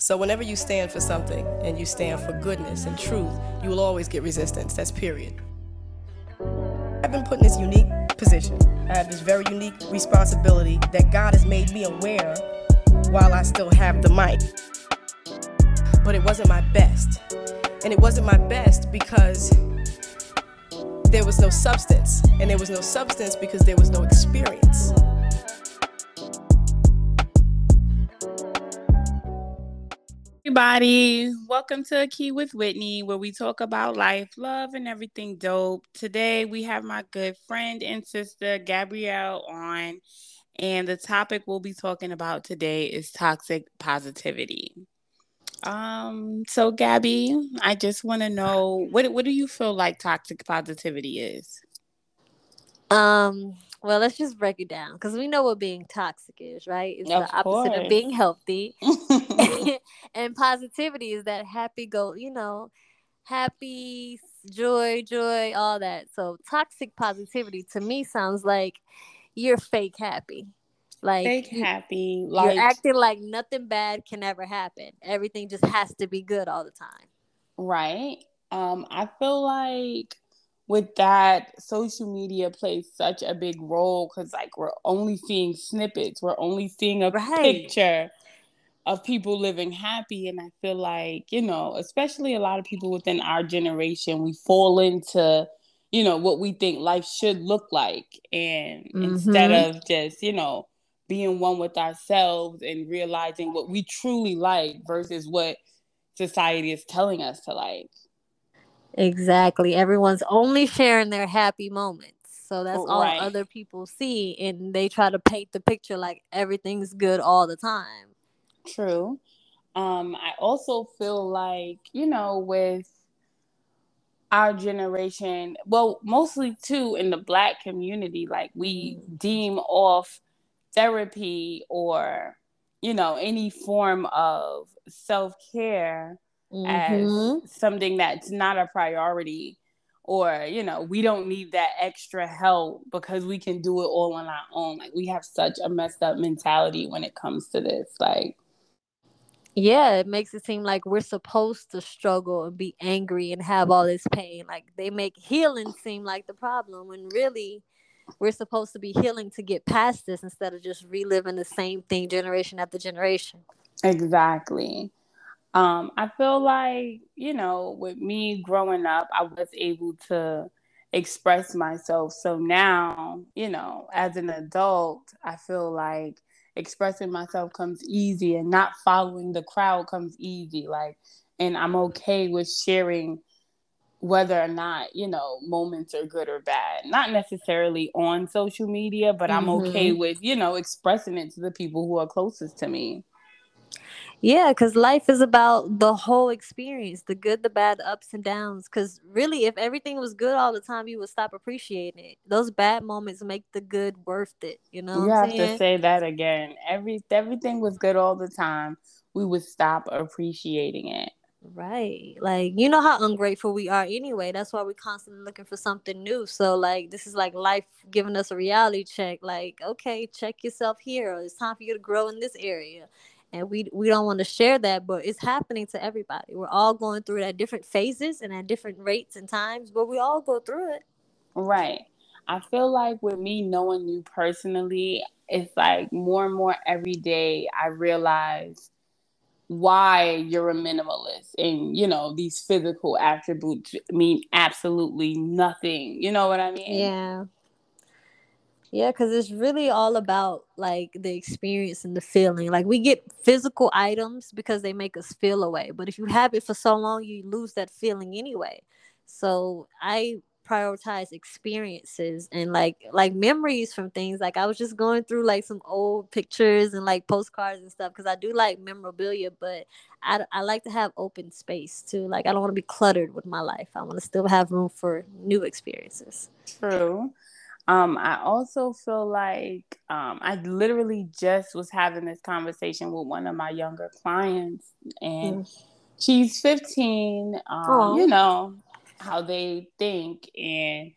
So whenever you stand for something and you stand for goodness and truth, you will always get resistance. That's period. I've been put in this unique position. I have this very unique responsibility that God has made me aware while I still have the mic. But it wasn't my best. And it wasn't my best because there was no substance. And there was no substance because there was no experience. Everybody. Welcome to A Key with Whitney, where we talk about life, love, and everything dope. Today, we have my good friend and sister, Gabrielle, on. And the topic we'll be talking about today is toxic positivity. Um, so Gabby, I just want to know what what do you feel like toxic positivity is? Um, well, let's just break it down because we know what being toxic is, right? It's of the opposite course. of being healthy. and positivity is that happy go, you know, happy, joy, joy, all that. So toxic positivity to me sounds like you're fake happy. Like fake happy. Like you're acting like nothing bad can ever happen. Everything just has to be good all the time. Right. Um, I feel like with that social media plays such a big role because like we're only seeing snippets we're only seeing a right. picture of people living happy and i feel like you know especially a lot of people within our generation we fall into you know what we think life should look like and mm-hmm. instead of just you know being one with ourselves and realizing what we truly like versus what society is telling us to like Exactly. Everyone's only sharing their happy moments. So that's all right. other people see. And they try to paint the picture like everything's good all the time. True. Um, I also feel like, you know, with our generation, well, mostly too in the black community, like we mm. deem off therapy or, you know, any form of self care mm-hmm. as something that's not a priority or you know we don't need that extra help because we can do it all on our own. Like we have such a messed up mentality when it comes to this like yeah it makes it seem like we're supposed to struggle and be angry and have all this pain. Like they make healing seem like the problem when really we're supposed to be healing to get past this instead of just reliving the same thing generation after generation. Exactly um, I feel like, you know, with me growing up, I was able to express myself. So now, you know, as an adult, I feel like expressing myself comes easy and not following the crowd comes easy. Like, and I'm okay with sharing whether or not, you know, moments are good or bad. Not necessarily on social media, but I'm mm-hmm. okay with, you know, expressing it to the people who are closest to me. Yeah, because life is about the whole experience the good, the bad, the ups and downs. Because really, if everything was good all the time, you would stop appreciating it. Those bad moments make the good worth it. You know, you have saying? to say that again. Every everything was good all the time. We would stop appreciating it. Right. Like, you know how ungrateful we are anyway. That's why we're constantly looking for something new. So, like, this is like life giving us a reality check. Like, okay, check yourself here. It's time for you to grow in this area and we we don't want to share that but it's happening to everybody. We're all going through it at different phases and at different rates and times but we all go through it. Right. I feel like with me knowing you personally it's like more and more every day i realize why you're a minimalist and you know these physical attributes mean absolutely nothing. You know what i mean? Yeah yeah, because it's really all about like the experience and the feeling. Like we get physical items because they make us feel away. But if you have it for so long, you lose that feeling anyway. So I prioritize experiences and like like memories from things. Like I was just going through like some old pictures and like postcards and stuff because I do like memorabilia, but I, I like to have open space too. Like I don't want to be cluttered with my life. I want to still have room for new experiences. True. Um, I also feel like um, I literally just was having this conversation with one of my younger clients, and mm. she's 15. Um, you know how they think, and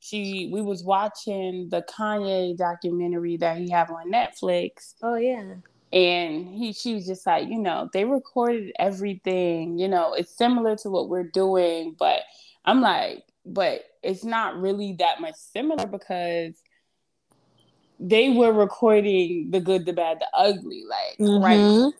she we was watching the Kanye documentary that he have on Netflix. Oh yeah. and he she was just like you know they recorded everything you know it's similar to what we're doing but i'm like but it's not really that much similar because they were recording the good the bad the ugly like mm-hmm. right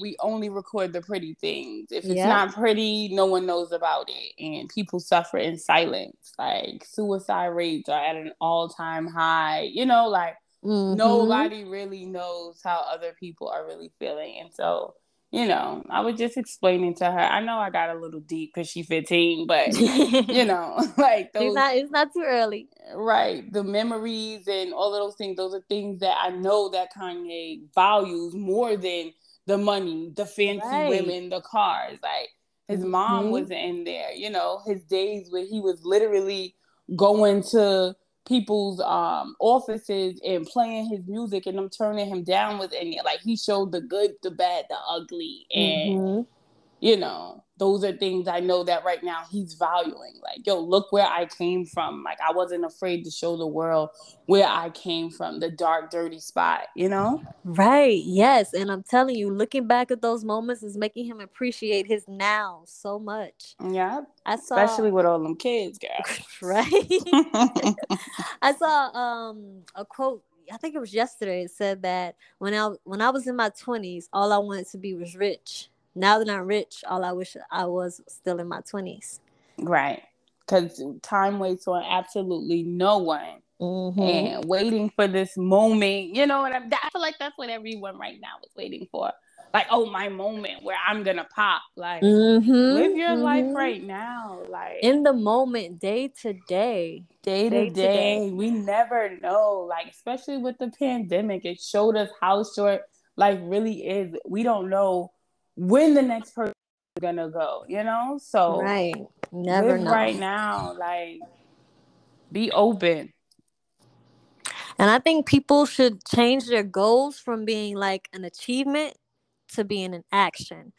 we only record the pretty things if it's not pretty no one knows about it and people suffer in silence like suicide rates are at an all-time high you know like Mm-hmm. Nobody really knows how other people are really feeling. And so, you know, I was just explaining to her. I know I got a little deep because she's 15, but you know, like those, it's not it's not too early. Right. The memories and all of those things, those are things that I know that Kanye values more than the money, the fancy right. women, the cars. Like his mm-hmm. mom was in there, you know, his days where he was literally going to people's um offices and playing his music and I'm turning him down with any like he showed the good, the bad, the ugly. And mm-hmm. You know, those are things I know that right now he's valuing. Like, yo, look where I came from. Like I wasn't afraid to show the world where I came from, the dark, dirty spot, you know? Right. Yes. And I'm telling you, looking back at those moments is making him appreciate his now so much. Yeah. I saw especially with all them kids, girl. right. I saw um a quote I think it was yesterday. It said that when I when I was in my twenties, all I wanted to be was rich now that I'm rich, all I wish I was still in my 20s. Right. Because time waits on absolutely no one. Mm-hmm. And waiting for this moment, you know what I'm I feel like that's what everyone right now is waiting for. Like, oh, my moment where I'm gonna pop. Like mm-hmm. live your mm-hmm. life right now. Like in the moment, day to day. Day, to day. We never know. Like, especially with the pandemic, it showed us how short life really is. We don't know when the next person is gonna go, you know? So right, never know. right now, like be open. And I think people should change their goals from being like an achievement to being an action.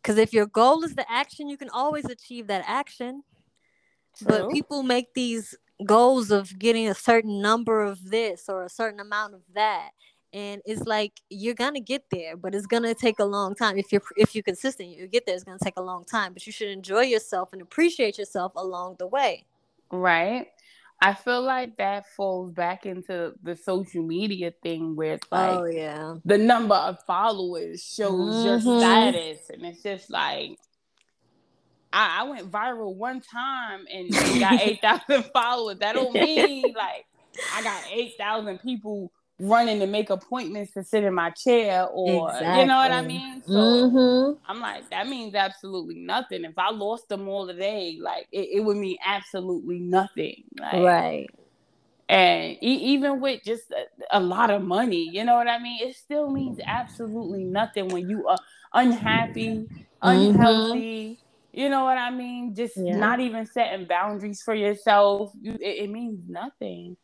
Because if your goal is the action, you can always achieve that action. True. But people make these goals of getting a certain number of this or a certain amount of that and it's like you're gonna get there but it's gonna take a long time if you're if you're consistent you get there it's gonna take a long time but you should enjoy yourself and appreciate yourself along the way right i feel like that falls back into the social media thing where it's like oh yeah the number of followers shows mm-hmm. your status and it's just like I, I went viral one time and got 8,000 followers. That don't mean like I got 8,000 people running to make appointments to sit in my chair or exactly. you know what I mean? So mm-hmm. I'm like, that means absolutely nothing. If I lost them all today, like it, it would mean absolutely nothing. Like, right. And e- even with just a, a, lot of money, you know what I mean? It still means absolutely nothing when you are unhappy, mm-hmm. unhealthy. You know what I mean? Just yeah. not even setting boundaries for yourself. You, it, it means nothing.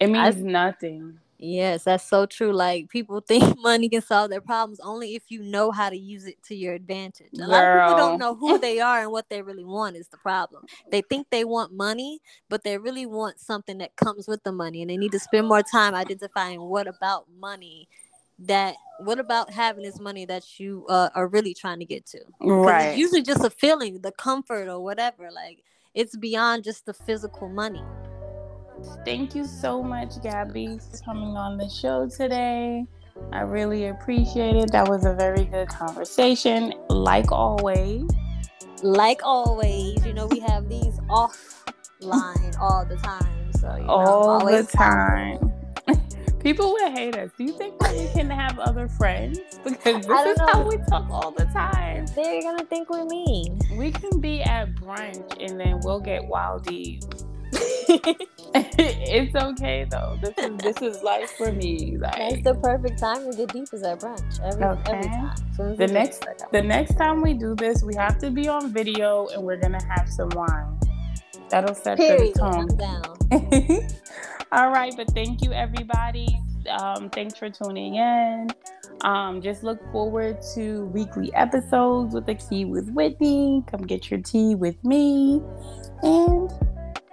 It means I, nothing. Yes, that's so true. Like people think money can solve their problems only if you know how to use it to your advantage. A Girl. lot of people don't know who they are and what they really want is the problem. They think they want money, but they really want something that comes with the money and they need to spend more time identifying what about money that what about having this money that you uh, are really trying to get to. Right. It's usually just a feeling, the comfort or whatever. Like it's beyond just the physical money. Thank you so much, Gabby, for coming on the show today. I really appreciate it. That was a very good conversation, like always. Like always, you know, we have these offline all the time. So, you know, all the time. People would hate us. Do you think that we can have other friends? Because this is know. how we talk all the time. They're gonna think we're mean. We can be at brunch and then we'll get wildies it's okay though. This is this is life for me. Like that's the perfect time to get deep is at brunch. Every okay. every time. So the next the next time we do this, we have to be on video and we're gonna have some wine. That'll set Period. the tone. All right, but thank you everybody. Um, thanks for tuning in. Um, just look forward to weekly episodes with the key with Whitney. Come get your tea with me. And